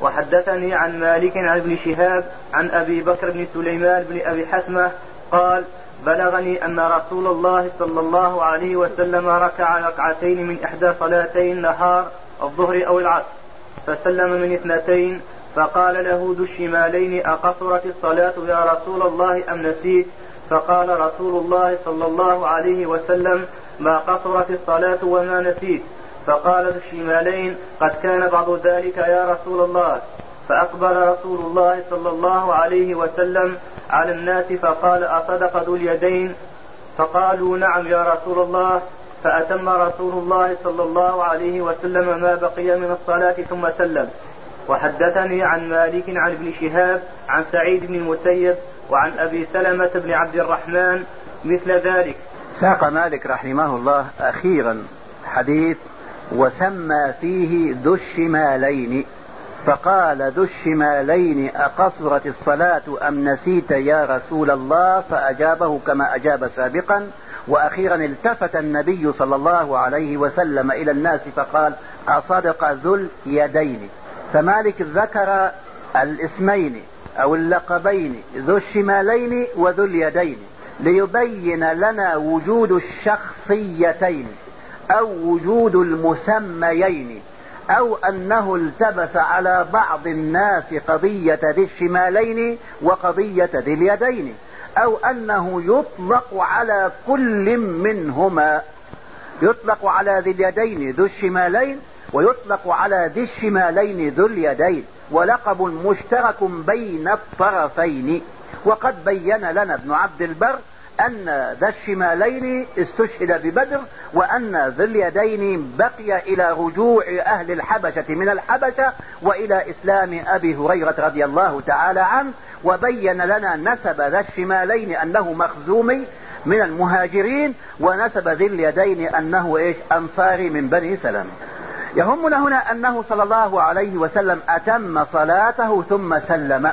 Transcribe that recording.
وحدثني عن مالك عن ابن شهاب عن أبي بكر بن سليمان بن أبي حسمه قال بلغني أن رسول الله صلى الله عليه وسلم ركع ركعتين من إحدى صلاتي النهار الظهر أو العصر فسلم من اثنتين فقال له ذو الشمالين أقصرت الصلاة يا رسول الله أم نسيت؟ فقال رسول الله صلى الله عليه وسلم ما قصرت الصلاة وما نسيت. فقال ذو الشمالين قد كان بعض ذلك يا رسول الله. فأقبل رسول الله صلى الله عليه وسلم على الناس فقال أصدق ذو اليدين؟ فقالوا نعم يا رسول الله. فأتم رسول الله صلى الله عليه وسلم ما بقي من الصلاة ثم سلم. وحدثني عن مالك عن ابن شهاب عن سعيد بن المسيب وعن أبي سلمة بن عبد الرحمن مثل ذلك. ساق مالك رحمه الله أخيرا حديث وسمى فيه ذو الشمالين. فقال ذو الشمالين أقصرت الصلاة أم نسيت يا رسول الله؟ فأجابه كما أجاب سابقا. وأخيرا التفت النبي صلى الله عليه وسلم إلى الناس فقال أصدق ذو اليدين. فمالك ذكر الاسمين أو اللقبين ذو الشمالين وذو اليدين ليبين لنا وجود الشخصيتين. أو وجود المسميين أو أنه التبس على بعض الناس قضية ذي الشمالين وقضية ذي اليدين أو أنه يطلق على كل منهما يطلق على ذي اليدين ذو الشمالين ويطلق على ذي الشمالين ذو اليدين ولقب مشترك بين الطرفين. وقد بين لنا ابن عبد البر أن ذا الشمالين استشهد ببدر وأن ذا اليدين بقي إلى رجوع أهل الحبشة من الحبشة وإلى إسلام أبي هريرة رضي الله تعالى عنه وبين لنا نسب ذا الشمالين أنه مخزومي من المهاجرين ونسب ذي اليدين أنه إيش؟ أنصاري من بني سلم يهمنا هنا أنه صلى الله عليه وسلم أتم صلاته ثم سلم.